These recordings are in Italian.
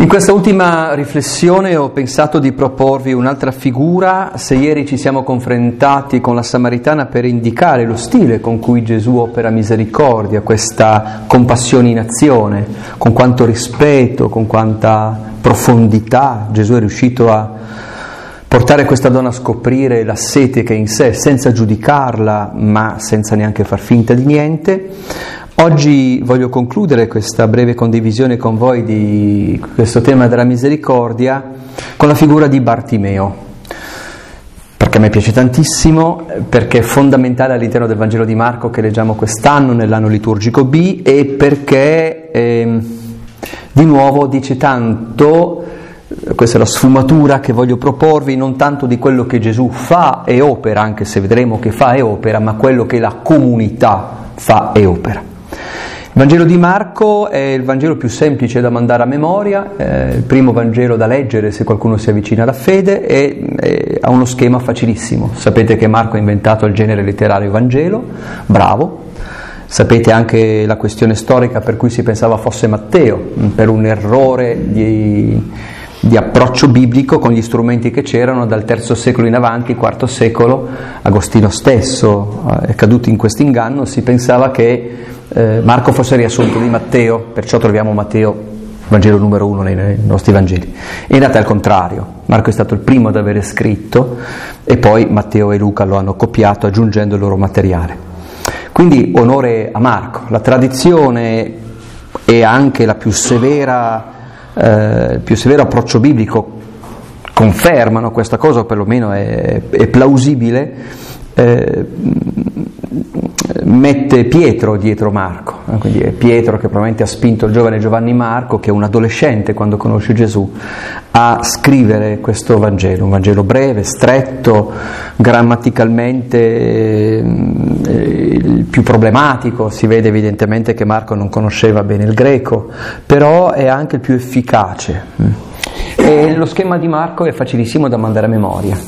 In questa ultima riflessione ho pensato di proporvi un'altra figura, se ieri ci siamo confrontati con la Samaritana per indicare lo stile con cui Gesù opera misericordia, questa compassione in azione, con quanto rispetto, con quanta profondità Gesù è riuscito a portare questa donna a scoprire la sete che è in sé, senza giudicarla, ma senza neanche far finta di niente. Oggi voglio concludere questa breve condivisione con voi di questo tema della misericordia con la figura di Bartimeo, perché a me piace tantissimo, perché è fondamentale all'interno del Vangelo di Marco che leggiamo quest'anno nell'anno liturgico B e perché eh, di nuovo dice tanto, questa è la sfumatura che voglio proporvi, non tanto di quello che Gesù fa e opera, anche se vedremo che fa e opera, ma quello che la comunità fa e opera. Il Vangelo di Marco è il Vangelo più semplice da mandare a memoria, è il primo Vangelo da leggere se qualcuno si avvicina alla fede e, e ha uno schema facilissimo. Sapete che Marco ha inventato il genere letterario Vangelo, bravo. Sapete anche la questione storica per cui si pensava fosse Matteo, per un errore di, di approccio biblico con gli strumenti che c'erano dal III secolo in avanti, IV secolo, Agostino stesso eh, è caduto in questo inganno, si pensava che eh, Marco fosse riassunto di Matteo, perciò troviamo Matteo Vangelo numero uno nei, nei nostri Vangeli. In realtà è il contrario, Marco è stato il primo ad avere scritto e poi Matteo e Luca lo hanno copiato aggiungendo il loro materiale. Quindi onore a Marco, la tradizione e anche la più severa, eh, il più severo approccio biblico confermano questa cosa, o perlomeno è, è plausibile. Eh, mette Pietro dietro Marco, quindi è Pietro che probabilmente ha spinto il giovane Giovanni Marco, che è un adolescente quando conosce Gesù, a scrivere questo Vangelo, un Vangelo breve, stretto, grammaticalmente eh, più problematico, si vede evidentemente che Marco non conosceva bene il greco, però è anche il più efficace. E lo schema di Marco è facilissimo da mandare a memoria.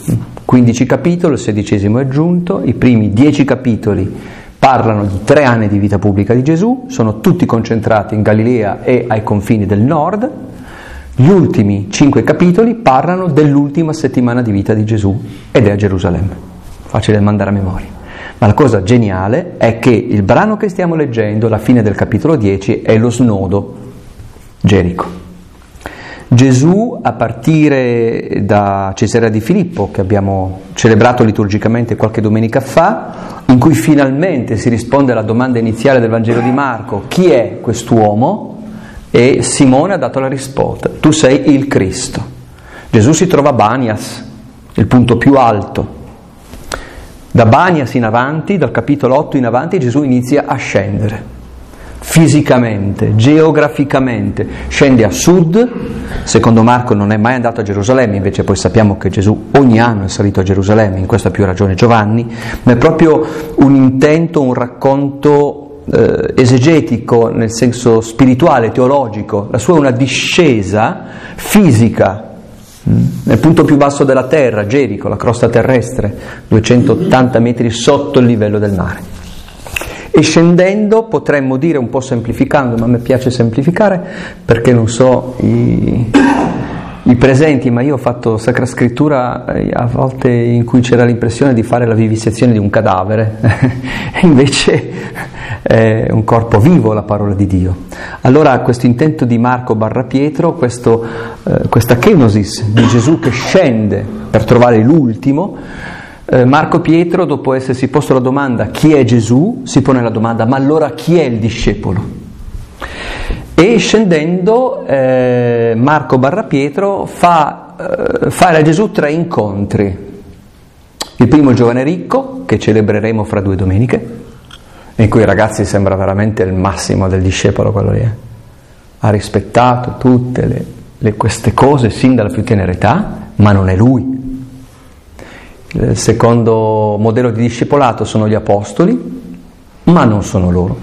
15 capitoli, il sedicesimo è aggiunto, i primi 10 capitoli parlano di tre anni di vita pubblica di Gesù, sono tutti concentrati in Galilea e ai confini del nord, gli ultimi cinque capitoli parlano dell'ultima settimana di vita di Gesù ed è a Gerusalemme, facile da mandare a memoria. Ma la cosa geniale è che il brano che stiamo leggendo, la fine del capitolo 10, è lo snodo Gerico. Gesù, a partire da Cesarea di Filippo, che abbiamo celebrato liturgicamente qualche domenica fa, in cui finalmente si risponde alla domanda iniziale del Vangelo di Marco, chi è quest'uomo? E Simone ha dato la risposta, tu sei il Cristo. Gesù si trova a Banias, il punto più alto. Da Banias in avanti, dal capitolo 8 in avanti, Gesù inizia a scendere fisicamente, geograficamente, scende a sud, secondo Marco non è mai andato a Gerusalemme, invece poi sappiamo che Gesù ogni anno è salito a Gerusalemme, in questo ha più ragione Giovanni, ma è proprio un intento, un racconto eh, esegetico nel senso spirituale, teologico, la sua è una discesa fisica mm, nel punto più basso della terra, Gerico, la crosta terrestre, 280 metri sotto il livello del mare. E scendendo potremmo dire, un po' semplificando, ma a me piace semplificare perché non so i, i presenti, ma io ho fatto Sacra Scrittura eh, a volte in cui c'era l'impressione di fare la vivisezione di un cadavere, e invece è un corpo vivo la parola di Dio. Allora questo intento di Marco barra Pietro, questo, eh, questa kenosis di Gesù che scende per trovare l'ultimo, eh, Marco Pietro, dopo essersi posto la domanda chi è Gesù, si pone la domanda ma allora chi è il discepolo? E scendendo eh, Marco barra Pietro fa eh, fare a Gesù tre incontri. Il primo giovane ricco, che celebreremo fra due domeniche, in cui ragazzi sembra veramente il massimo del discepolo quello lì. Eh. Ha rispettato tutte le, le, queste cose sin dalla più tenera età, ma non è lui. Il secondo modello di discepolato sono gli apostoli, ma non sono loro,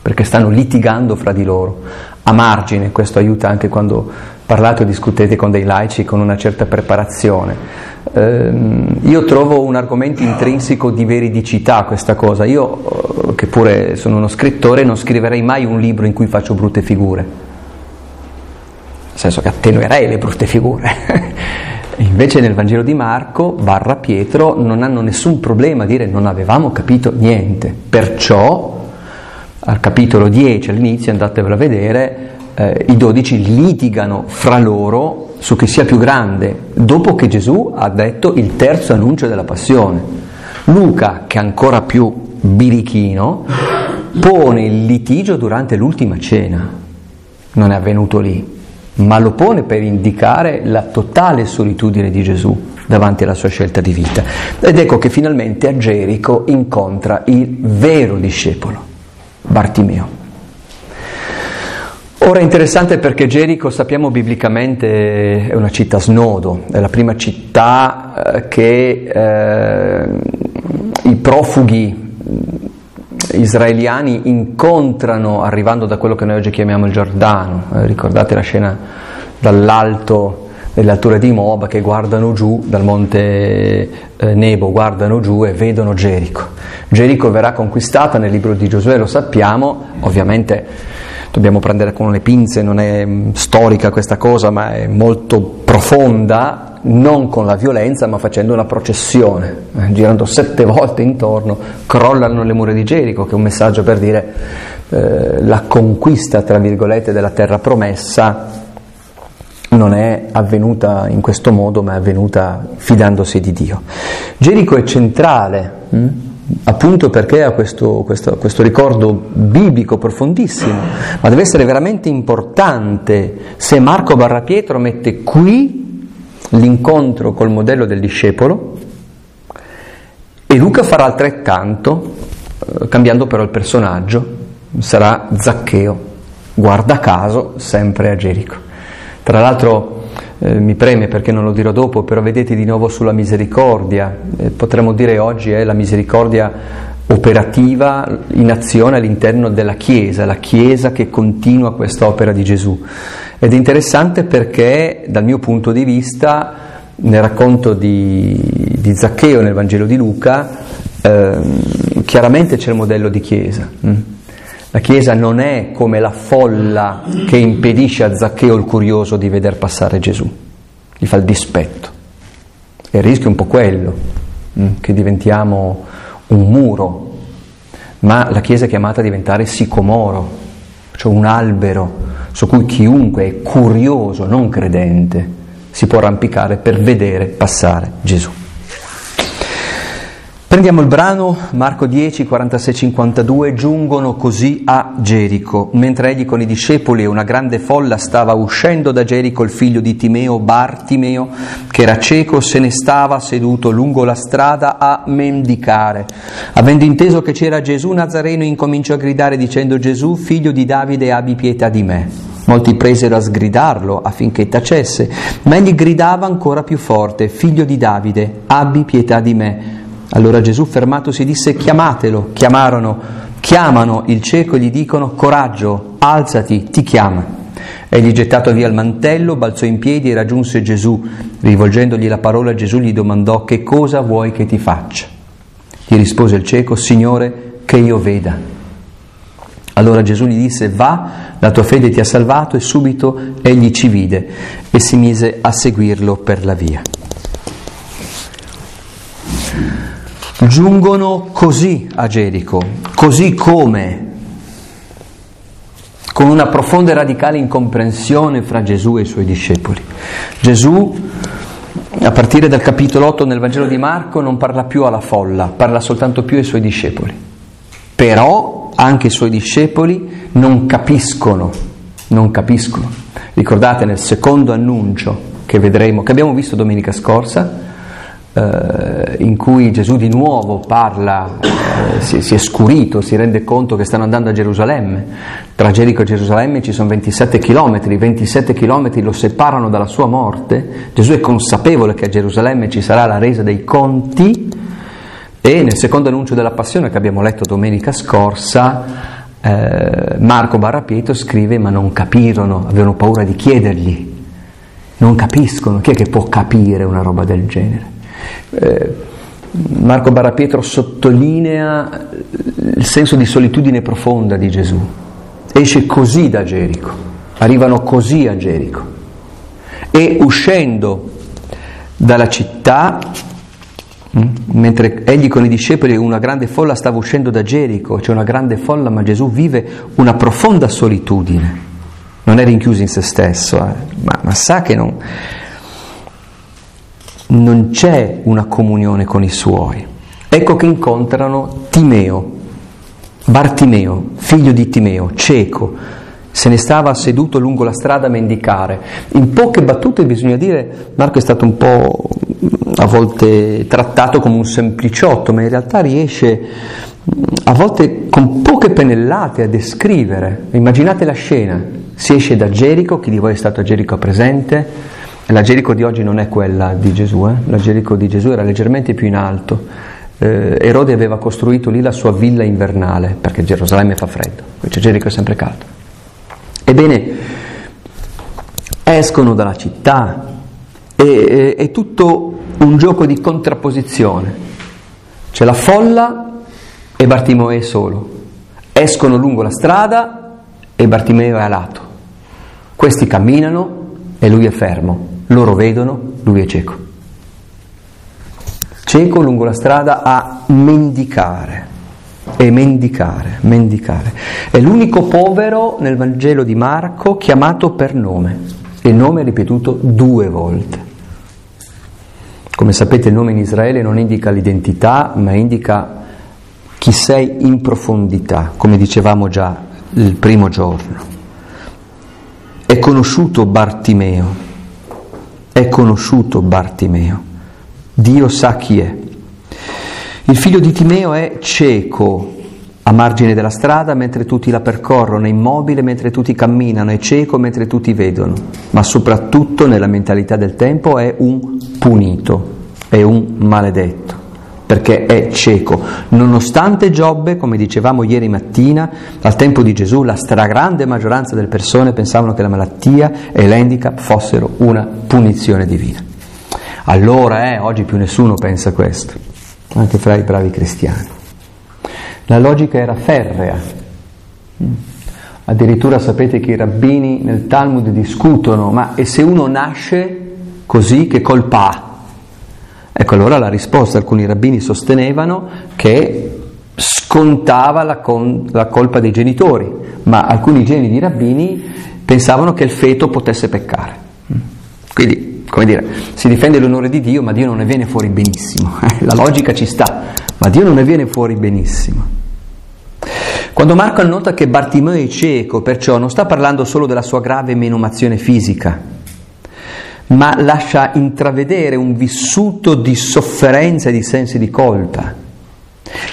perché stanno litigando fra di loro, a margine, questo aiuta anche quando parlate o discutete con dei laici con una certa preparazione. Eh, io trovo un argomento intrinseco di veridicità questa cosa, io eh, che pure sono uno scrittore non scriverei mai un libro in cui faccio brutte figure senso che attenuerei le brutte figure. Invece nel Vangelo di Marco, barra Pietro, non hanno nessun problema a dire non avevamo capito niente. Perciò, al capitolo 10 all'inizio, andatevelo a vedere, eh, i dodici litigano fra loro su chi sia più grande, dopo che Gesù ha detto il terzo annuncio della passione. Luca, che è ancora più birichino, pone il litigio durante l'ultima cena. Non è avvenuto lì, ma lo pone per indicare la totale solitudine di Gesù davanti alla sua scelta di vita. Ed ecco che finalmente a Gerico incontra il vero discepolo, Bartimeo. Ora è interessante perché Gerico, sappiamo biblicamente, è una città snodo, è la prima città eh, che eh, i profughi israeliani incontrano arrivando da quello che noi oggi chiamiamo il Giordano. Eh, ricordate la scena dall'alto delle alture di Moab che guardano giù dal monte eh, Nebo, guardano giù e vedono Gerico. Gerico verrà conquistata nel libro di Giosuè, lo sappiamo, ovviamente dobbiamo prendere con le pinze, non è mm, storica questa cosa, ma è molto profonda non con la violenza ma facendo una processione, eh, girando sette volte intorno, crollano le mura di Gerico, che è un messaggio per dire eh, la conquista, tra virgolette, della terra promessa non è avvenuta in questo modo, ma è avvenuta fidandosi di Dio. Gerico è centrale, hm? Appunto perché ha questo, questo, questo ricordo biblico profondissimo, ma deve essere veramente importante se Marco Barra Pietro mette qui l'incontro col modello del discepolo e Luca farà altrettanto, eh, cambiando però il personaggio, sarà Zaccheo, guarda caso sempre a Gerico. Tra l'altro eh, mi preme perché non lo dirò dopo, però vedete di nuovo sulla misericordia, eh, potremmo dire oggi è la misericordia operativa in azione all'interno della Chiesa, la Chiesa che continua questa opera di Gesù. Ed è interessante perché dal mio punto di vista, nel racconto di, di Zaccheo nel Vangelo di Luca, eh, chiaramente c'è il modello di Chiesa. Mm? La Chiesa non è come la folla che impedisce a Zaccheo il curioso di veder passare Gesù, gli fa il dispetto. E il rischio è un po' quello, mm? che diventiamo un muro, ma la Chiesa è chiamata a diventare sicomoro, cioè un albero su cui chiunque è curioso, non credente, si può arrampicare per vedere passare Gesù. Prendiamo il brano Marco 10, 46, 52, giungono così a Gerico. Mentre egli con i discepoli e una grande folla stava uscendo da Gerico, il figlio di Timeo, Bartimeo, che era cieco, se ne stava seduto lungo la strada a mendicare. Avendo inteso che c'era Gesù Nazareno, incominciò a gridare dicendo Gesù, figlio di Davide, abbi pietà di me. Molti presero a sgridarlo affinché tacesse, ma egli gridava ancora più forte, figlio di Davide, abbi pietà di me. Allora Gesù fermatosi disse chiamatelo, chiamarono, chiamano il cieco e gli dicono coraggio, alzati, ti chiama. Egli gettato via il mantello, balzò in piedi e raggiunse Gesù. Rivolgendogli la parola Gesù gli domandò che cosa vuoi che ti faccia. Gli rispose il cieco, Signore, che io veda. Allora Gesù gli disse, va, la tua fede ti ha salvato e subito egli ci vide e si mise a seguirlo per la via. Giungono così a Gerico, così come, con una profonda e radicale incomprensione fra Gesù e i suoi discepoli. Gesù, a partire dal capitolo 8 nel Vangelo di Marco, non parla più alla folla, parla soltanto più ai suoi discepoli. Però anche i suoi discepoli non capiscono, non capiscono. Ricordate nel secondo annuncio che vedremo, che abbiamo visto domenica scorsa, eh, in cui Gesù di nuovo parla, eh, si, si, è scurito, si rende conto che stanno andando a Gerusalemme. Tra Gerico e Gerusalemme ci sono 27 chilometri, 27 chilometri lo separano dalla sua morte. Gesù è consapevole che a Gerusalemme ci sarà la resa dei conti e nel secondo annuncio della passione che abbiamo letto domenica scorsa, eh, Marco Barrapietro scrive ma non capirono, avevano paura di chiedergli. Non capiscono, chi è che può capire una roba del genere? Eh, Marco Barapietro sottolinea il senso di solitudine profonda di Gesù. Esce così da Gerico, arrivano così a Gerico. E uscendo dalla città, mm, mentre egli con i discepoli e una grande folla stava uscendo da Gerico, c'è una grande folla, ma Gesù vive una profonda solitudine. Non è rinchiuso in se stesso, eh, ma, ma, sa che non, non c'è una comunione con i suoi. Ecco che incontrano Timeo, Bartimeo, figlio di Timeo, cieco, se ne stava seduto lungo la strada a mendicare. In poche battute bisogna dire, Marco è stato un po' a volte trattato come un sempliciotto, ma in realtà riesce a volte con poche pennellate a descrivere. Immaginate la scena, si esce da Gerico, chi di voi è stato a Gerico presente? La Gerico di oggi non è quella di Gesù, eh? la Gerico di Gesù era leggermente più in alto eh, Erode aveva costruito lì la sua villa invernale, perché Gerusalemme fa freddo, invece Gerico è sempre caldo. Ebbene, escono dalla città, e, è tutto un gioco di contrapposizione. C'è la folla e Bartimeo è solo. Escono lungo la strada e Bartimeo è a lato. Questi camminano e lui è fermo. Loro vedono, lui è cieco cieco lungo la strada a mendicare. E mendicare, mendicare. È l'unico povero nel Vangelo di Marco chiamato per nome. Il nome è ripetuto due volte. Come sapete il nome in Israele non indica l'identità, ma indica chi sei in profondità, come dicevamo già il primo giorno. È conosciuto Bartimeo, è conosciuto Bartimeo. Dio sa chi è. Il figlio di Timeo è cieco a margine della strada mentre tutti la percorrono, è immobile mentre tutti camminano, è cieco mentre tutti vedono, ma soprattutto nella mentalità del tempo è un punito, è un maledetto, perché è cieco. Nonostante Giobbe, come dicevamo ieri mattina, al tempo di Gesù la stragrande maggioranza delle persone pensavano che la malattia e l'handicap fossero una punizione divina. Allora, eh, oggi più nessuno pensa questo, anche fra i bravi cristiani. La logica era ferrea. Addirittura sapete che i rabbini nel Talmud discutono, ma e se uno nasce così che colpa ha? Ecco allora la risposta, alcuni rabbini sostenevano che scontava la, con, la colpa dei genitori, ma alcuni geni di rabbini pensavano che il feto potesse peccare. Quindi come dire, si difende l'onore di Dio, ma Dio non ne viene fuori benissimo. La logica ci sta, ma Dio non ne viene fuori benissimo. Quando Marco annota che Bartimeo è cieco, perciò non sta parlando solo della sua grave menomazione fisica, ma lascia intravedere un vissuto di sofferenza e di sensi di colpa.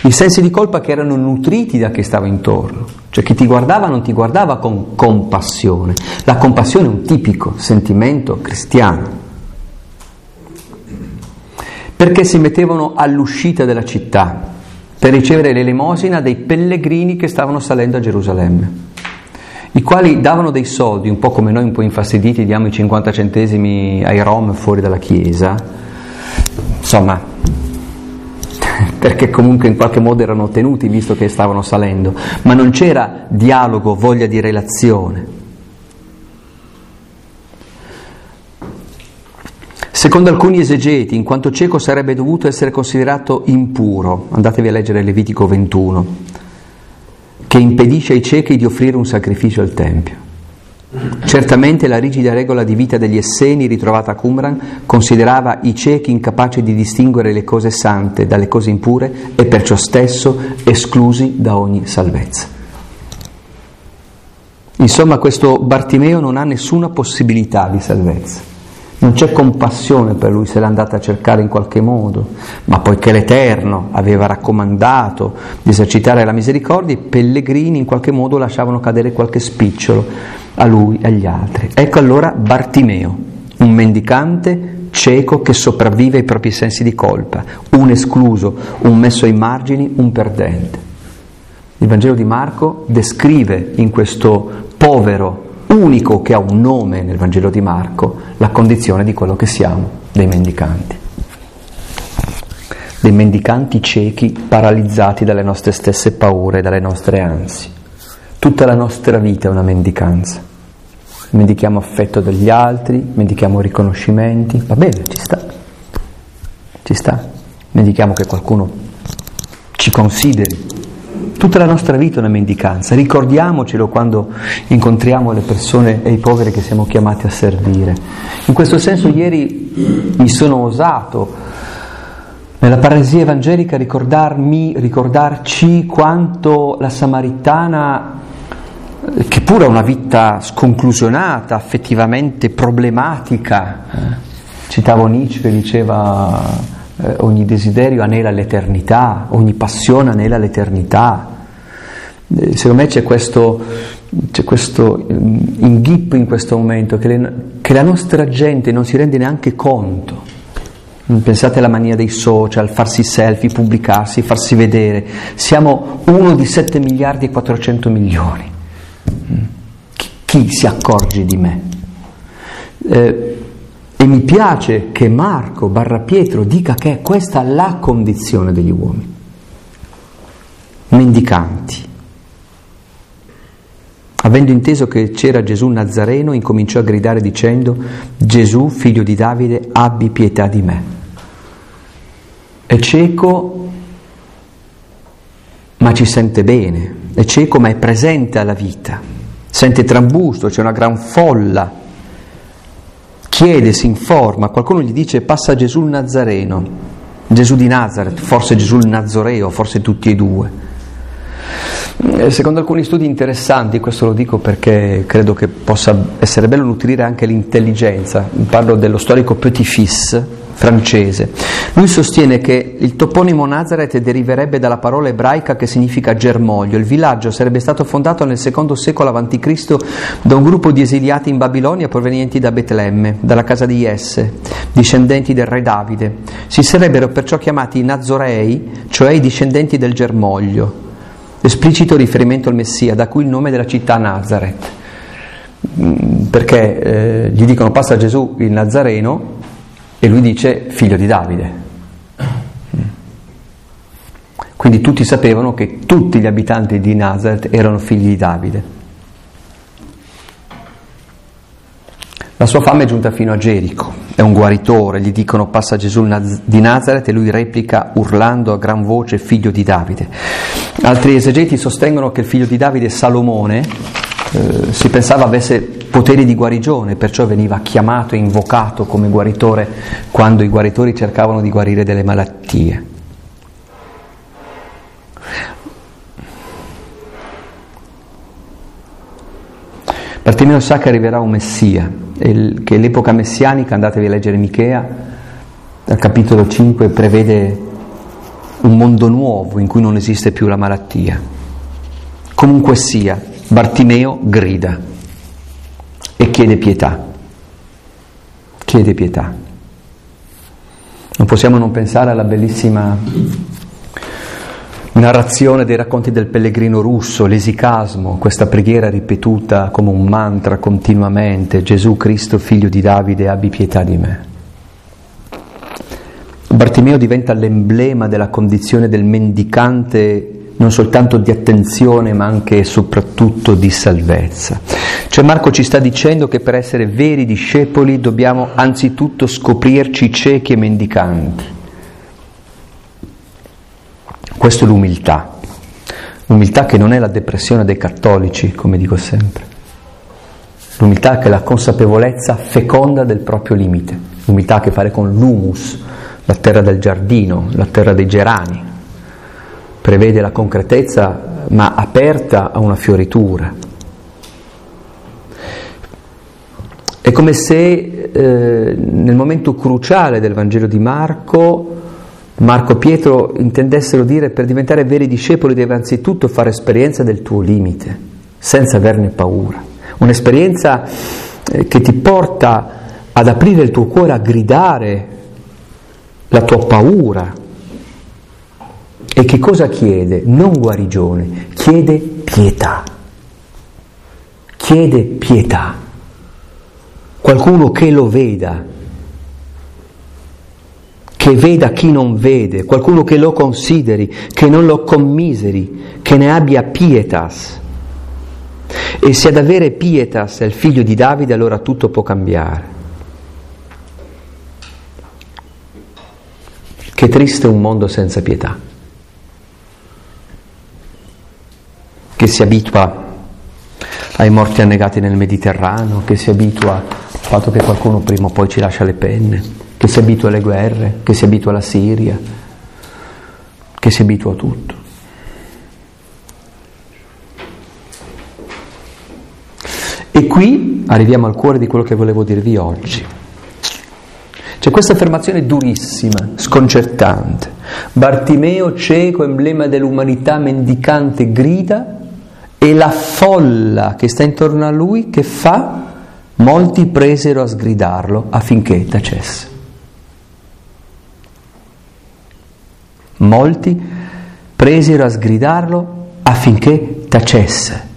I sensi di colpa che erano nutriti da chi stava intorno, cioè chi ti guardava non ti guardava con compassione. La compassione è un tipico sentimento cristiano perché si mettevano all'uscita della città per ricevere l'elemosina dei pellegrini che stavano salendo a Gerusalemme, i quali davano dei soldi, un po' come noi un po' infastiditi diamo i 50 centesimi ai rom fuori dalla chiesa, insomma, perché comunque in qualche modo erano tenuti visto che stavano salendo, ma non c'era dialogo, voglia di relazione. Secondo alcuni esegeti, in quanto cieco sarebbe dovuto essere considerato impuro, andatevi a leggere Levitico 21, che impedisce ai ciechi di offrire un sacrificio al Tempio. Certamente la rigida regola di vita degli Esseni ritrovata a Qumran considerava i ciechi incapaci di distinguere le cose sante dalle cose impure e perciò stesso esclusi da ogni salvezza. Insomma, questo Bartimeo non ha nessuna possibilità di salvezza. Non c'è compassione per lui se l'è andata a cercare in qualche modo, ma poiché l'Eterno aveva raccomandato di esercitare la misericordia, i pellegrini in qualche modo lasciavano cadere qualche spicciolo a lui e agli altri. Ecco allora Bartimeo, un mendicante cieco che sopravvive ai propri sensi di colpa, un escluso, un messo ai margini, un perdente. Il Vangelo di Marco descrive in questo povero unico che ha un nome nel Vangelo di Marco, la condizione di quello che siamo, dei mendicanti. Dei mendicanti ciechi paralizzati dalle nostre stesse paure, dalle nostre ansie. Tutta la nostra vita è una mendicanza. mendichiamo affetto degli altri, mendichiamo riconoscimenti, va bene, ci sta, ci sta, mendichiamo che qualcuno ci consideri. Tutta la nostra vita è una mendicanza, ricordiamocelo quando incontriamo le persone e i poveri che siamo chiamati a servire. In questo senso ieri mi sono osato nella paresia evangelica ricordarmi, ricordarci quanto la Samaritana che pure ha una vita sconclusionata, affettivamente problematica. Citavo Nietzsche che diceva eh, ogni desiderio anela l'eternità, ogni passione anela l'eternità. Eh, secondo me c'è questo, c'è questo um, inghippo in questo momento che, le, che la nostra gente non si rende neanche conto. Pensate alla mania dei social, farsi selfie, pubblicarsi, farsi vedere. Siamo uno di 7 miliardi e 400 milioni chi si accorge di me? Eh, e mi piace che Marco barra Pietro dica che è questa la condizione degli uomini, mendicanti. Avendo inteso che c'era Gesù Nazareno, incominciò a gridare dicendo, Gesù, figlio di Davide, abbi pietà di me. È cieco, ma ci sente bene, è cieco, ma è presente alla vita sente trambusto, c'è una gran folla, chiede, si informa, qualcuno gli dice passa Gesù il Nazareno, Gesù di Nazareth, forse Gesù il Nazoreo, forse tutti e due. Eh, secondo alcuni studi interessanti, questo lo dico perché credo che possa essere bello nutrire anche l'intelligenza, parlo dello storico Petit Fils, francese. Lui sostiene che il toponimo Nazareth deriverebbe dalla parola ebraica che significa germoglio. Il villaggio sarebbe stato fondato nel secondo secolo a.C. da un gruppo di esiliati in Babilonia provenienti da Betlemme, dalla casa di Jesse, discendenti del re Davide. Si sarebbero perciò chiamati Nazorei, cioè i discendenti del germoglio. Esplicito riferimento al Messia, da cui il nome della città Nazareth mm, perché eh, gli dicono passa Gesù il Nazareno e lui dice figlio di Davide. Quindi tutti sapevano che tutti gli abitanti di Nazareth erano figli di Davide. La sua fama è giunta fino a Gerico, è un guaritore, gli dicono passa Gesù di Nazareth e lui replica urlando a gran voce figlio di Davide. Altri esegeti sostengono che il figlio di Davide Salomone, eh, si pensava avesse poteri di guarigione, perciò veniva chiamato e invocato come guaritore quando i guaritori cercavano di guarire delle malattie. Bartimeo sa che arriverà un Messia, che l'epoca messianica, andatevi a leggere Michea, al capitolo 5 prevede un mondo nuovo in cui non esiste più la malattia. Comunque sia, Bartimeo grida e chiede pietà. Chiede pietà. Non possiamo non pensare alla bellissima narrazione dei racconti del pellegrino russo, l'esicasmo, questa preghiera ripetuta come un mantra continuamente, Gesù Cristo figlio di Davide, abbi pietà di me. Bartimeo diventa l'emblema della condizione del mendicante non soltanto di attenzione ma anche e soprattutto di salvezza. Cioè Marco ci sta dicendo che per essere veri discepoli dobbiamo anzitutto scoprirci ciechi e mendicanti. Questa è l'umiltà, l'umiltà che non è la depressione dei cattolici, come dico sempre. L'umiltà che è la consapevolezza feconda del proprio limite, l'umiltà ha a che fare con l'humus, la terra del giardino, la terra dei gerani, prevede la concretezza ma aperta a una fioritura. È come se eh, nel momento cruciale del Vangelo di Marco, Marco e Pietro intendessero dire per diventare veri discepoli devi anzitutto fare esperienza del tuo limite, senza averne paura. Un'esperienza eh, che ti porta ad aprire il tuo cuore, a gridare la tua paura, e che cosa chiede? Non guarigione, chiede pietà. Chiede pietà. Qualcuno che lo veda, che veda chi non vede, qualcuno che lo consideri, che non lo commiseri, che ne abbia pietas. E se ad avere pietas è il figlio di Davide, allora tutto può cambiare. Che triste un mondo senza pietà, che si abitua ai morti annegati nel Mediterraneo, che si abitua al fatto che qualcuno prima o poi ci lascia le penne, che si abitua alle guerre, che si abitua alla Siria, che si abitua a tutto. E qui arriviamo al cuore di quello che volevo dirvi oggi. C'è questa affermazione durissima, sconcertante. Bartimeo, cieco, emblema dell'umanità mendicante, grida e la folla che sta intorno a lui che fa? Molti presero a sgridarlo affinché tacesse. Molti presero a sgridarlo affinché tacesse.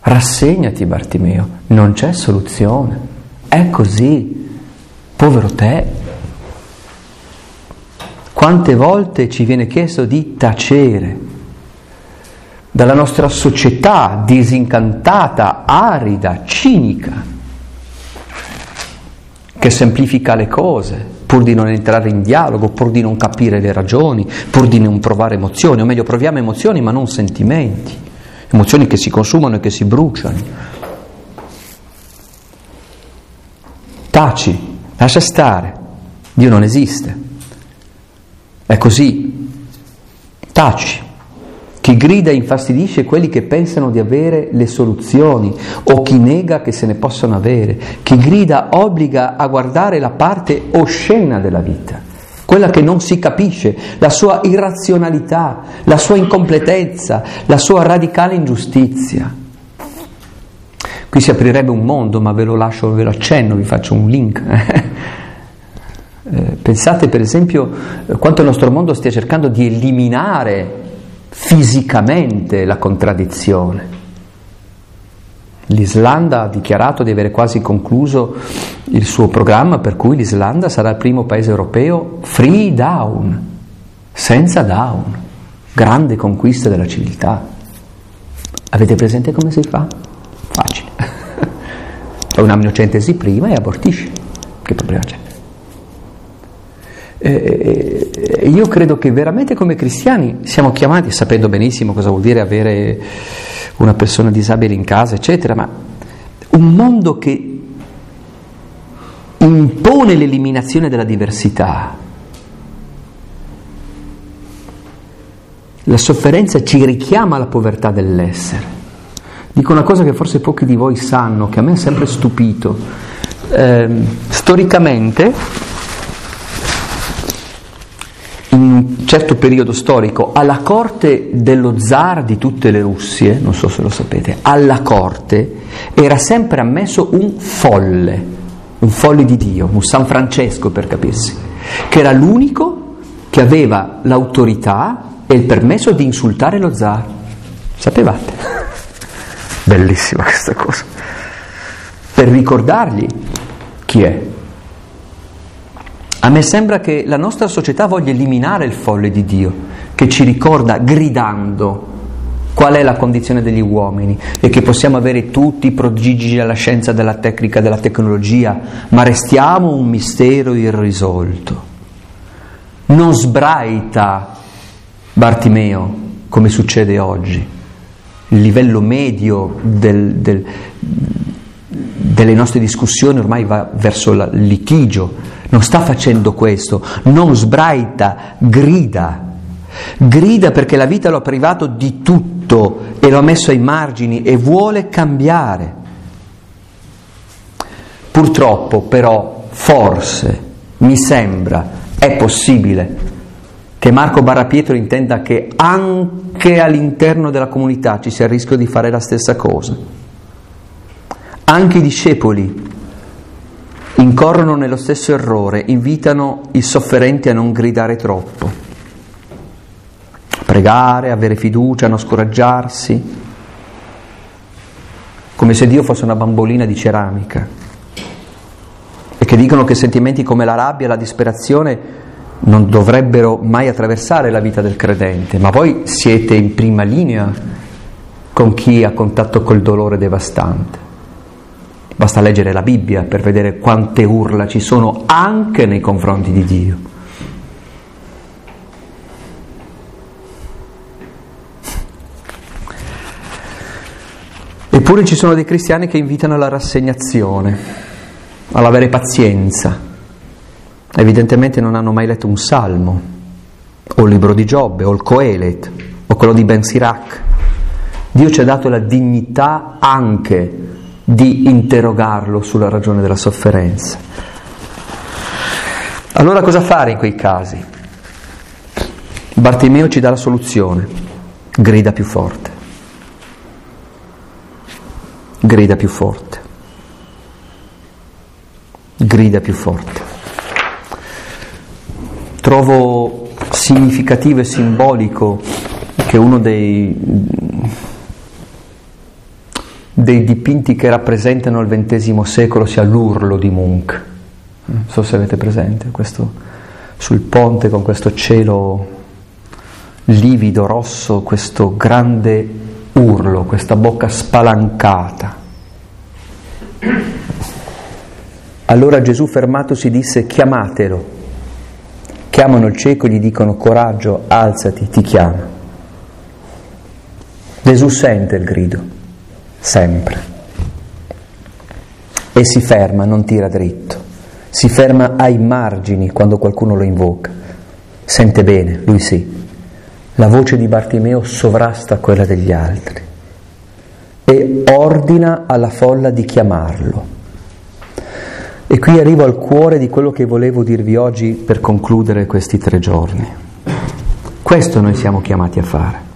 Rassegnati Bartimeo, non c'è soluzione. È così. Povero te. Quante volte ci viene chiesto di tacere dalla nostra società disincantata, arida, cinica, che semplifica le cose pur di non entrare in dialogo, pur di non capire le ragioni, pur di non provare emozioni, o meglio proviamo emozioni ma non sentimenti emozioni che si consumano e che si bruciano. Taci, lascia stare, Dio non esiste. È così. Taci. Chi grida infastidisce quelli che pensano di avere le soluzioni o chi nega che se ne possano avere. Chi grida obbliga a guardare la parte oscena della vita quella che non si capisce, la sua irrazionalità, la sua incompletezza, la sua radicale ingiustizia. Qui si aprirebbe un mondo, ma ve lo lascio, ve lo accenno, vi faccio un link. Eh, pensate per esempio quanto il nostro mondo stia cercando di eliminare fisicamente la contraddizione. L'Islanda ha dichiarato di avere quasi concluso il suo programma per cui l'Islanda sarà il primo paese europeo free down, senza down, grande conquista della civiltà. Avete presente come si fa? Facile. Fai un'amniocentesi prima e abortisci. Che problema c'è? Eh, io credo che veramente come cristiani siamo chiamati, sapendo benissimo cosa vuol dire avere una persona disabile in casa, eccetera, ma un mondo che impone l'eliminazione della diversità. La sofferenza ci richiama alla povertà dell'essere. Dico una cosa che forse pochi di voi sanno, che a me ha sempre stupito. Eh, storicamente in un certo periodo storico alla corte dello zar di tutte le Russie, non so se lo sapete, alla corte era sempre ammesso un folle, un folle di Dio, un San Francesco per capirsi, che era l'unico che aveva l'autorità e il permesso di insultare lo zar. Sapevate? Bellissima questa cosa. Per ricordargli chi è. A me sembra che la nostra società voglia eliminare il folle di Dio, che ci ricorda gridando qual è la condizione degli uomini e che possiamo avere tutti i prodigi della scienza, della tecnica, della tecnologia, ma restiamo un mistero irrisolto. Non sbraita Bartimeo come succede oggi. Il livello medio del, del, delle nostre discussioni ormai va verso il litigio, non sta facendo questo, non sbraita, grida. Grida perché la vita lo ha privato di tutto e lo ha messo ai margini e vuole cambiare. Purtroppo però, forse, mi sembra, è possibile che Marco Barrapietro intenda che anche all'interno della comunità ci sia il rischio di fare la stessa cosa. Anche i discepoli incorrono nello stesso errore, invitano i sofferenti a non gridare troppo, pregare, avere fiducia, non scoraggiarsi, come se Dio fosse una bambolina di ceramica. E che dicono che sentimenti come la rabbia, la disperazione non dovrebbero mai attraversare la vita del credente, ma voi siete in prima linea con chi ha contatto col dolore devastante. Basta leggere la Bibbia per vedere quante urla ci sono anche nei confronti di Dio. Eppure ci sono dei cristiani che invitano alla rassegnazione, all'avere pazienza. Evidentemente non hanno mai letto un salmo, o il libro di Giobbe, o il Coelet, o quello di Ben Sirac. Dio ci ha dato la dignità anche di interrogarlo sulla ragione della sofferenza. Allora cosa fare in quei casi? Bartimeo ci dà la soluzione, grida più forte, grida più forte, grida più forte. Trovo significativo e simbolico che uno dei dei dipinti che rappresentano il XX secolo sia l'urlo di Munch. Non so se avete presente questo sul ponte con questo cielo livido, rosso, questo grande urlo, questa bocca spalancata. Allora Gesù fermatosi disse chiamatelo. Chiamano il cieco e gli dicono coraggio, alzati, ti chiama. Gesù sente il grido sempre. E si ferma, non tira dritto, si ferma ai margini quando qualcuno lo invoca. Sente bene, lui sì. La voce di Bartimeo sovrasta quella degli altri e ordina alla folla di chiamarlo. E qui arrivo al cuore di quello che volevo dirvi oggi per concludere questi tre giorni. Questo noi siamo chiamati a fare.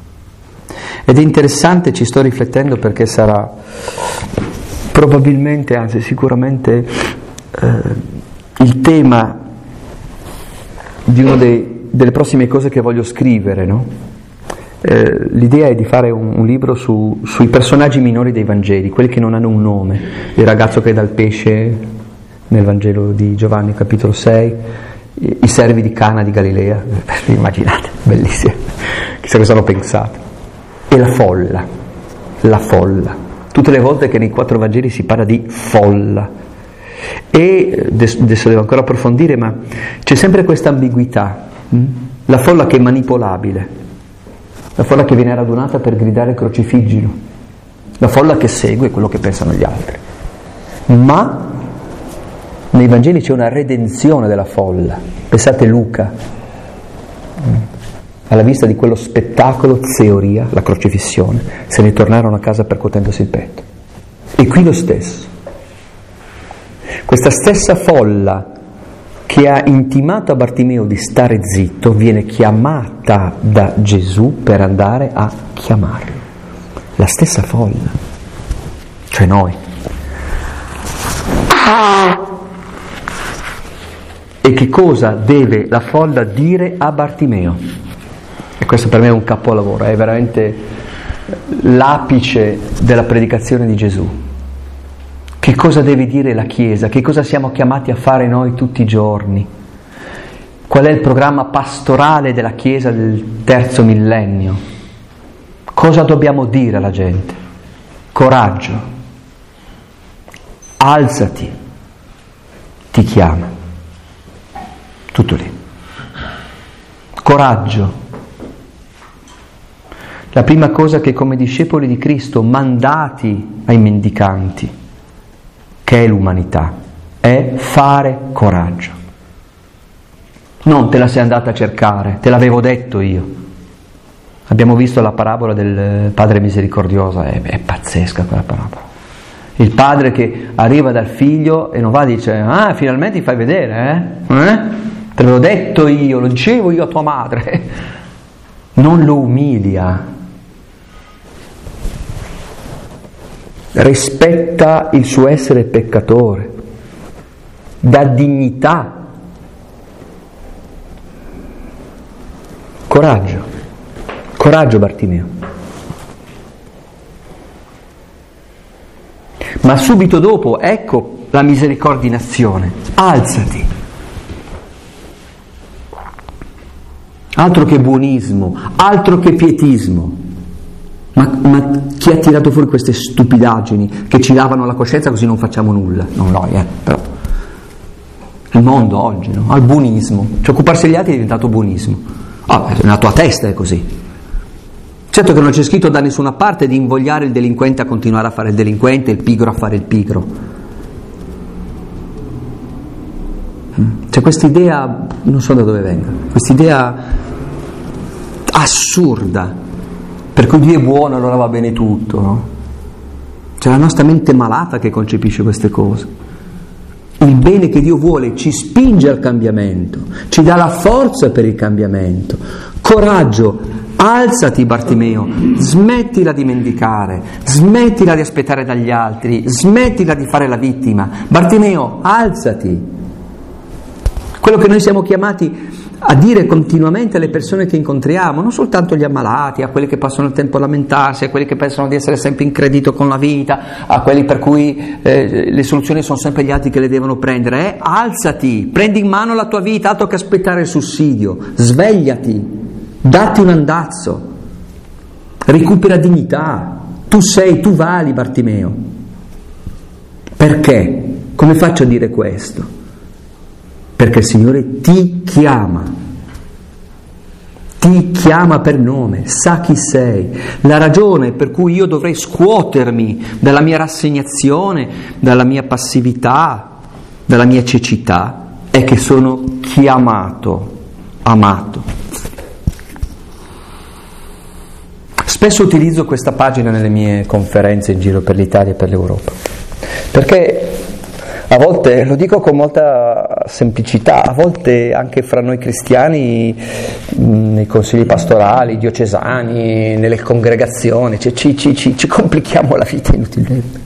Ed è interessante, ci sto riflettendo perché sarà probabilmente, anzi sicuramente, eh, il tema di una delle prossime cose che voglio scrivere. No? Eh, l'idea è di fare un, un libro su, sui personaggi minori dei Vangeli, quelli che non hanno un nome, il ragazzo che dà il pesce nel Vangelo di Giovanni capitolo 6, i, servi di Cana di Galilea, immaginate, bellissimo, chissà cosa hanno pensato e la folla, la folla. Tutte le volte che nei quattro Vangeli si parla di folla. E adesso devo ancora approfondire, ma c'è sempre questa ambiguità, hm? la folla che è manipolabile, la folla che viene radunata per gridare crocifiggilo, la folla che segue quello che pensano gli altri. Ma nei Vangeli c'è una redenzione della folla. Pensate Luca, alla vista di quello spettacolo, teoria, la crocifissione, se ne tornarono a casa percuotendosi il petto. E qui lo stesso. Questa stessa folla che ha intimato a Bartimeo di stare zitto viene chiamata da Gesù per andare a chiamarlo. La stessa folla, cioè noi. E che cosa deve la folla dire a Bartimeo? Questo per me è un capolavoro, è veramente l'apice della predicazione di Gesù. Che cosa deve dire la Chiesa? Che cosa siamo chiamati a fare noi tutti i giorni? Qual è il programma pastorale della Chiesa del terzo millennio? Cosa dobbiamo dire alla gente? Coraggio, alzati, ti chiama. Tutto lì. Coraggio, la prima cosa che come discepoli di Cristo, mandati ai mendicanti, che è l'umanità, è fare coraggio. Non te la sei andata a cercare, te l'avevo detto io. Abbiamo visto la parabola del Padre misericordioso, è, è pazzesca quella parabola. Il padre che arriva dal figlio e non va e dice, ah, finalmente ti fai vedere, eh? eh? Te l'avevo detto io, lo dicevo io a tua madre. Non lo umilia, rispetta il suo essere peccatore, dà dignità, coraggio, coraggio Bartimeo. Ma subito dopo, ecco la misericordia in azione, alzati. Altro che buonismo, altro che pietismo. Ma, ma, chi ha tirato fuori queste stupidaggini che ci lavano la coscienza così non facciamo nulla? Non noi, eh, però. Il mondo oggi, no? Al buonismo. Cioè occuparsi degli altri è diventato buonismo. Ah, nella tua testa è così. Certo che non c'è scritto da nessuna parte di invogliare il delinquente a continuare a fare il delinquente, il pigro a fare il pigro. Mm. C'è questa idea, non so da dove venga, questa idea assurda, per cui Dio è buono, allora va bene tutto, no? C'è la nostra mente malata che concepisce queste cose. Il bene che Dio vuole ci spinge al cambiamento, ci dà la forza per il cambiamento. Coraggio, alzati Bartimeo, smettila di mendicare, smettila di aspettare dagli altri, smettila di fare la vittima. Bartimeo, alzati. Quello che noi siamo chiamati a dire continuamente alle persone che incontriamo, non soltanto agli ammalati, a quelli che passano il tempo a lamentarsi, a quelli che pensano di essere sempre in credito con la vita, a quelli per cui eh, le soluzioni sono sempre gli altri che le devono prendere, eh? alzati, prendi in mano la tua vita, altro che aspettare il sussidio, svegliati, datti un andazzo, recupera dignità, tu sei, tu vali Bartimeo. Perché? Come faccio a dire questo? Perché il Signore ti chiama, ti chiama per nome, sa chi sei. La ragione per cui io dovrei scuotermi dalla mia rassegnazione, dalla mia passività, dalla mia cecità, è che sono chiamato, amato. Spesso utilizzo questa pagina nelle mie conferenze in giro per l'Italia e per l'Europa, perché a volte, lo dico con molta semplicità, a volte anche fra noi cristiani, nei consigli pastorali, diocesani, nelle congregazioni, cioè ci, ci, ci, ci complichiamo la vita inutilmente.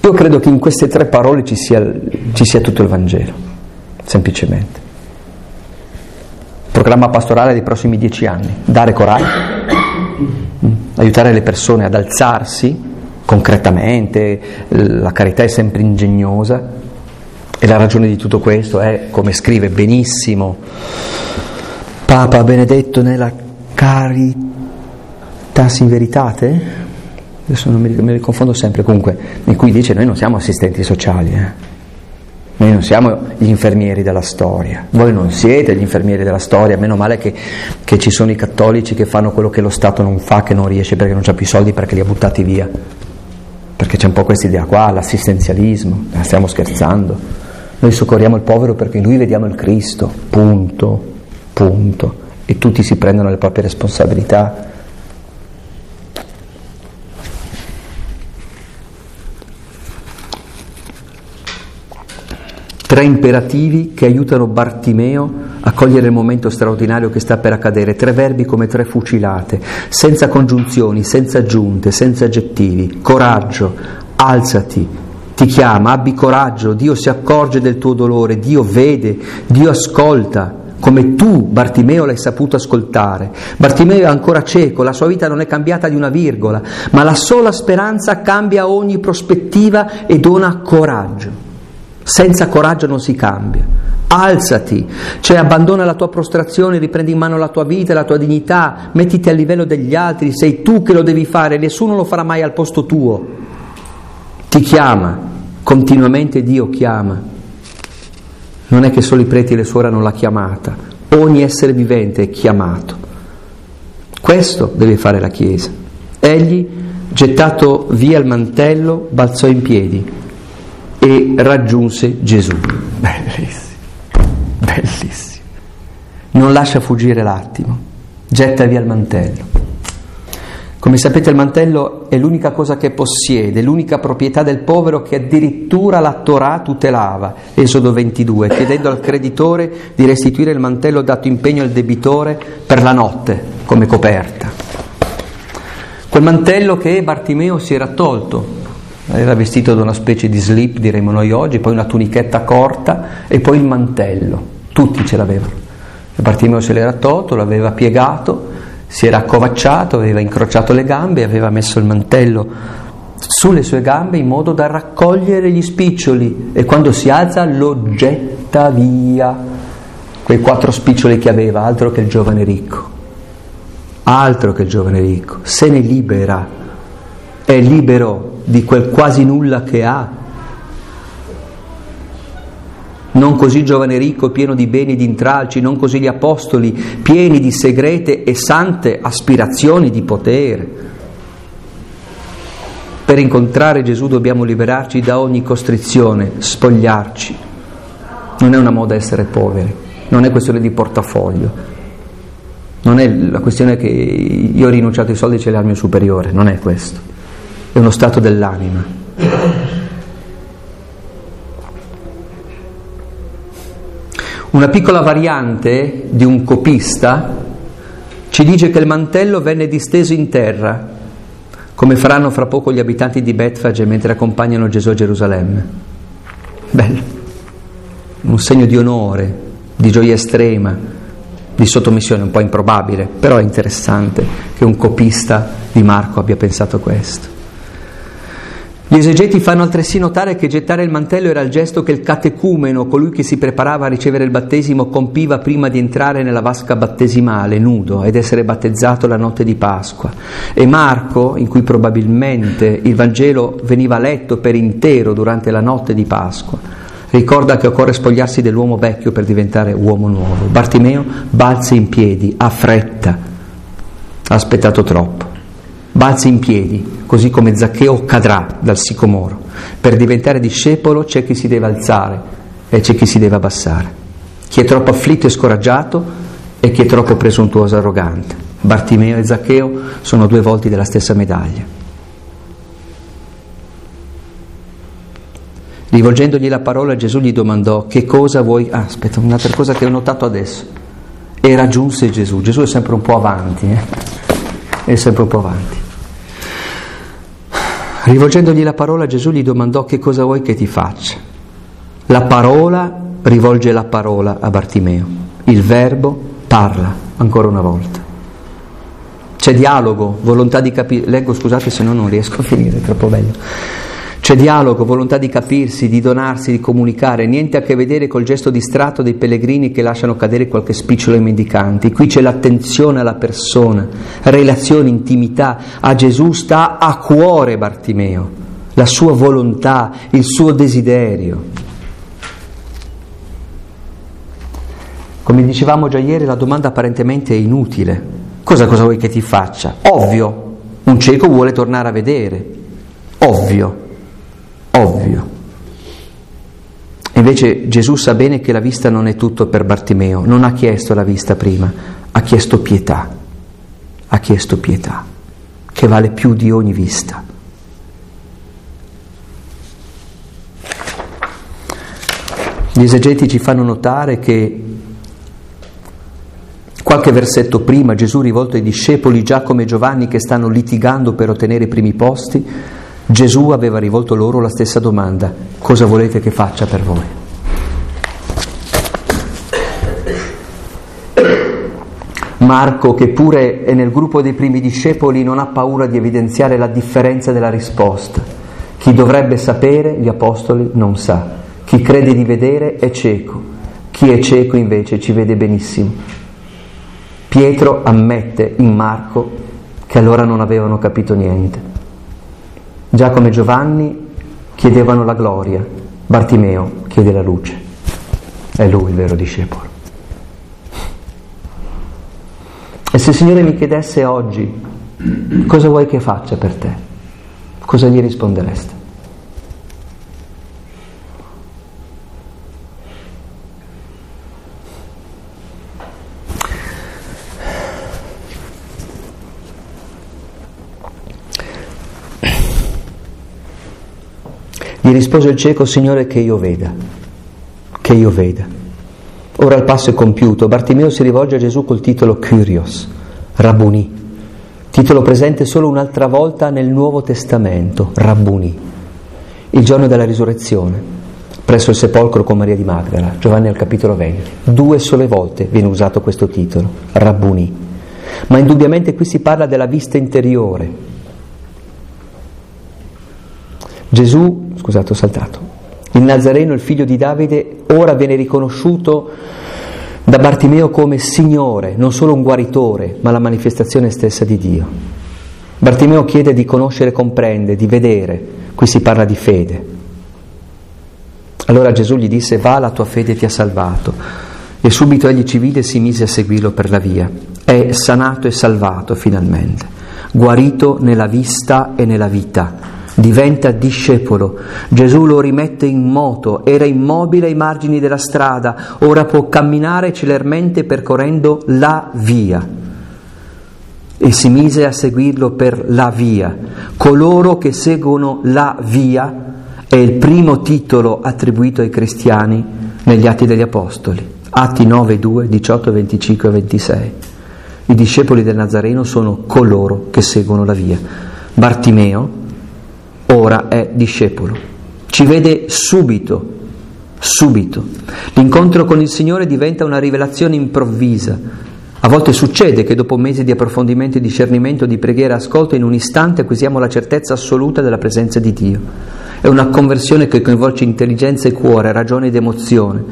Io credo che in queste tre parole ci sia, ci sia tutto il Vangelo, semplicemente. Programma pastorale dei prossimi dieci anni, dare coraggio, aiutare le persone ad alzarsi concretamente, la carità è sempre ingegnosa e la ragione di tutto questo è, come scrive benissimo Papa Benedetto nella Caritas in Veritate, adesso non mi, le confondo sempre, comunque, in cui dice noi non siamo assistenti sociali, eh. Noi non siamo gli infermieri della storia, voi non siete gli infermieri della storia, meno male che, che, ci sono i cattolici che fanno quello che lo Stato non fa, che non riesce perché non ha più soldi perché li ha buttati via perché c'è un po' questa idea qua, l'assistenzialismo, eh, stiamo scherzando. Noi soccorriamo il povero perché in lui vediamo il Cristo, punto, punto, e tutti si prendono le proprie responsabilità. Tre imperativi che aiutano Bartimeo a cogliere il momento straordinario che sta per accadere, tre verbi come tre fucilate, senza congiunzioni, senza aggiunte, senza aggettivi. Coraggio, alzati, ti chiama, abbi coraggio, Dio si accorge del tuo dolore, Dio vede, Dio ascolta, come tu, Bartimeo, l'hai saputo ascoltare. Bartimeo è ancora cieco, la sua vita non è cambiata di una virgola, ma la sola speranza cambia ogni prospettiva e dona coraggio. Senza coraggio non si cambia. Alzati, cioè abbandona la tua prostrazione, riprendi in mano la tua vita, la tua dignità, mettiti a livello degli altri, sei tu che lo devi fare, nessuno lo farà mai al posto tuo. Ti chiama, continuamente Dio chiama. Non è che solo i preti e le suore hanno la chiamata, ogni essere vivente è chiamato. Questo deve fare la Chiesa. Egli, gettato via il mantello, balzò in piedi e raggiunse Gesù. Bellissimo, bellissimo. Non lascia fuggire l'attimo, getta via il mantello. Come sapete il mantello è l'unica cosa che possiede, l'unica proprietà del povero che addirittura la Torah tutelava, Esodo 22, chiedendo al creditore di restituire il mantello dato impegno al debitore per la notte come coperta. Quel mantello che Bartimeo si era tolto era vestito da una specie di slip, diremmo noi oggi, poi una tunichetta corta e poi il mantello, tutti ce l'avevano. Bartimeo se l'era tolto, l'aveva piegato, si era accovacciato, aveva incrociato le gambe e aveva messo il mantello sulle sue gambe in modo da raccogliere gli spiccioli. E quando si alza lo getta via, quei quattro spiccioli che aveva, altro che il giovane ricco. altro che il giovane ricco, se ne libera, è libero di quel quasi nulla che ha. Non così giovane ricco pieno di beni e di intralci, non così gli apostoli pieni di segrete e sante aspirazioni di potere. Per incontrare Gesù dobbiamo liberarci da ogni costrizione, spogliarci. Non è una moda essere poveri, non è questione di portafoglio, non è la questione che io ho rinunciato ai soldi e ce li ha il mio superiore, non è questo, è uno stato dell'anima. Una piccola variante di un copista ci dice che il mantello venne disteso in terra, come faranno fra poco gli abitanti di Betfage mentre accompagnano Gesù a Gerusalemme. Bello, un segno di onore, di gioia estrema, di sottomissione un po' improbabile, però è interessante che un copista di Marco abbia pensato questo. Gli esegeti fanno altresì notare che gettare il mantello era il gesto che il catecumeno, colui che si preparava a ricevere il battesimo, compiva prima di entrare nella vasca battesimale, nudo, ed essere battezzato la notte di Pasqua. E Marco, in cui probabilmente il Vangelo veniva letto per intero durante la notte di Pasqua, ricorda che occorre spogliarsi dell'uomo vecchio per diventare uomo nuovo. Bartimeo balza in piedi, ha fretta, ha aspettato troppo. Balza in piedi, così come Zaccheo cadrà dal sicomoro. Per diventare discepolo c'è chi si deve alzare e c'è chi si deve abbassare. Chi è troppo afflitto e scoraggiato e chi è troppo presuntuoso e arrogante. Bartimeo e Zaccheo sono due volti della stessa medaglia. Rivolgendogli la parola Gesù gli domandò che cosa vuoi... Ah, aspetta, un'altra cosa che ho notato adesso. E raggiunse Gesù. Gesù è sempre un po' avanti, eh? È sempre un po' avanti. Rivolgendogli la parola Gesù gli domandò che cosa vuoi che ti faccia. La parola rivolge la parola a Bartimeo. Il verbo parla ancora una volta. C'è dialogo, volontà di capire. Leggo, scusate se no non riesco a finire, è troppo bello. C'è dialogo, volontà di capirsi, di donarsi, di comunicare, niente a che vedere col gesto distratto dei pellegrini che lasciano cadere qualche spicciolo ai mendicanti. Qui c'è l'attenzione alla persona, relazione, intimità. A Gesù sta a cuore Bartimeo, la sua volontà, il suo desiderio. Come dicevamo già ieri, la domanda apparentemente è inutile. Cosa, cosa vuoi che ti faccia? Ovvio, un cieco vuole tornare a vedere. Ovvio ovvio. Invece Gesù sa bene che la vista non è tutto per Bartimeo, non ha chiesto la vista prima, ha chiesto pietà, ha chiesto pietà, che vale più di ogni vista. Gli esegeti ci fanno notare che qualche versetto prima Gesù rivolto ai discepoli Giacomo e Giovanni che stanno litigando per ottenere i primi posti, Gesù aveva rivolto loro la stessa domanda, cosa volete che faccia per voi? Marco, che pure è nel gruppo dei primi discepoli, non ha paura di evidenziare la differenza della risposta. Chi dovrebbe sapere, gli apostoli, non sa. Chi crede di vedere è cieco. Chi è cieco invece ci vede benissimo. Pietro ammette in Marco che allora non avevano capito niente. Giacomo e Giovanni chiedevano la gloria, Bartimeo chiede la luce. È lui il vero discepolo. E se il Signore mi chiedesse oggi cosa vuoi che faccia per te, cosa gli rispondereste? Gli rispose il cieco, Signore, che io veda, che io veda. Ora il passo è compiuto, Bartimeo si rivolge a Gesù col titolo Kyrios, Rabbuni, titolo presente solo un'altra volta nel Nuovo Testamento, Rabbuni, il giorno della risurrezione, presso il sepolcro con Maria di Magdala, Giovanni al capitolo 20. Due sole volte viene usato questo titolo, Rabbuni, ma indubbiamente qui si parla della vista interiore, Gesù, scusate ho saltato, il Nazareno, il figlio di Davide, ora viene riconosciuto da Bartimeo come Signore, non solo un guaritore, ma la manifestazione stessa di Dio. Bartimeo chiede di conoscere, comprendere, di vedere, qui si parla di fede. Allora Gesù gli disse, va, la tua fede ti ha salvato. E subito egli ci vide e si mise a seguirlo per la via. È sanato e salvato finalmente, guarito nella vista e nella vita diventa discepolo. Gesù lo rimette in moto, era immobile ai margini della strada, ora può camminare celermente percorrendo la via. E si mise a seguirlo per la via. Coloro che seguono la via è il primo titolo attribuito ai cristiani negli Atti degli Apostoli. Atti 9, 2, 18, 25 e 26. I discepoli del Nazareno sono coloro che seguono la via. Bartimeo, ora è discepolo. Ci vede subito, subito. L'incontro con il Signore diventa una rivelazione improvvisa. A volte succede che dopo mesi di approfondimento, discernimento, di preghiera e ascolto, in un istante acquisiamo la certezza assoluta della presenza di Dio. È una conversione che coinvolge intelligenza e cuore, ragione ed emozione.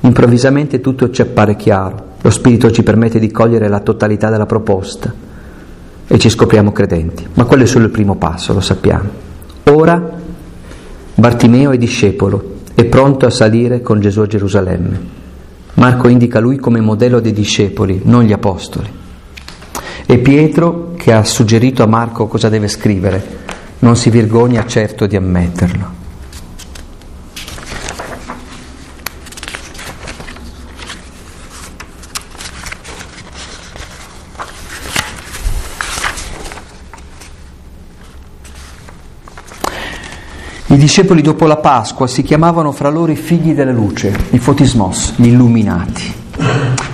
Improvvisamente tutto ci appare chiaro. Lo Spirito ci permette di cogliere la totalità della proposta e ci scopriamo credenti. Ma quello è solo il primo passo, lo sappiamo. Ora Bartimeo è discepolo, è pronto a salire con Gesù a Gerusalemme. Marco indica lui come modello dei discepoli, non gli apostoli. E Pietro, che ha suggerito a Marco cosa deve scrivere, non si vergogna certo di ammetterlo. I discepoli dopo la Pasqua si chiamavano fra loro i figli della luce, i fotismos, gli illuminati.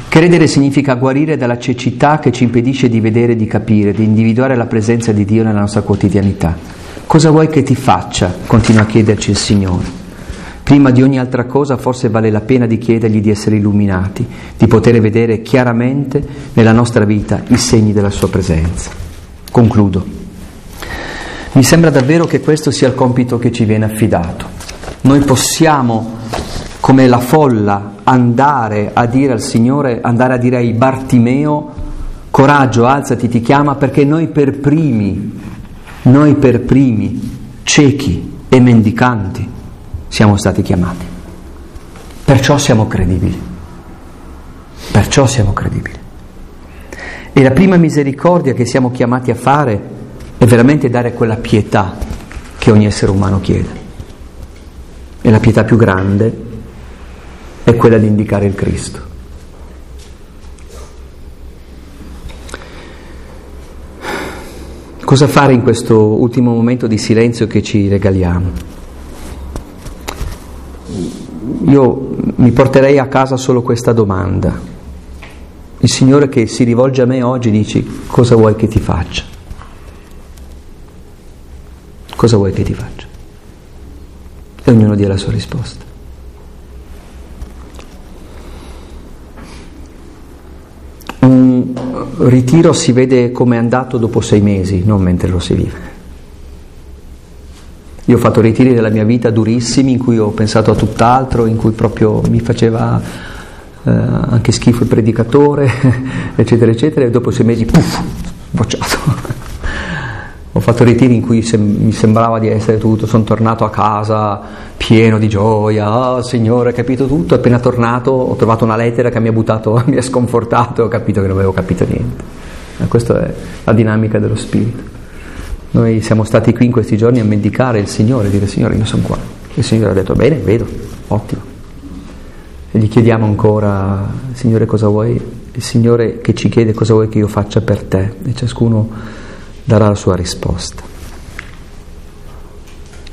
Credere significa guarire dalla cecità che ci impedisce di vedere, di capire, di individuare la presenza di Dio nella nostra quotidianità. Cosa vuoi che ti faccia? Continua a chiederci il Signore. Prima di ogni altra cosa forse vale la pena di chiedergli di essere illuminati, di poter vedere chiaramente nella nostra vita i segni della sua presenza. Concludo. Mi sembra davvero che questo sia il compito che ci viene affidato. Noi possiamo, come la folla, andare a dire al Signore, andare a dire ai Bartimeo, coraggio, alzati, ti chiama, perché noi per primi, noi per primi, ciechi e mendicanti, siamo stati chiamati. Perciò siamo credibili. Perciò siamo credibili. E la prima misericordia che siamo chiamati a fare è veramente dare quella pietà che ogni essere umano chiede. E la pietà più grande è quella di indicare il Cristo. Cosa fare in questo ultimo momento di silenzio che ci regaliamo? Io mi porterei a casa solo questa domanda. Il Signore che si rivolge a me oggi dice cosa vuoi che ti faccia? Cosa vuoi che ti faccia? E ognuno dia la sua risposta. Un ritiro si vede come è andato dopo sei mesi, non mentre lo si vive. Io ho fatto ritiri della mia vita durissimi in cui ho pensato a tutt'altro, in cui proprio mi faceva eh, anche schifo il predicatore, eccetera, eccetera, e dopo sei mesi, puff, bocciato ho fatto ritiri in cui sem- mi sembrava di essere tutto, sono tornato a casa pieno di gioia, oh, Signore, ho capito tutto, appena tornato ho trovato una lettera che mi ha buttato, mi ha sconfortato e ho capito che non avevo capito niente. E questa è la dinamica dello Spirito. Noi siamo stati qui in questi giorni a mendicare il Signore, dire Signore io sono qua. Il Signore ha detto bene, vedo, ottimo. E gli chiediamo ancora, Signore cosa vuoi? Il Signore che ci chiede cosa vuoi che io faccia per te e ciascuno darà la sua risposta.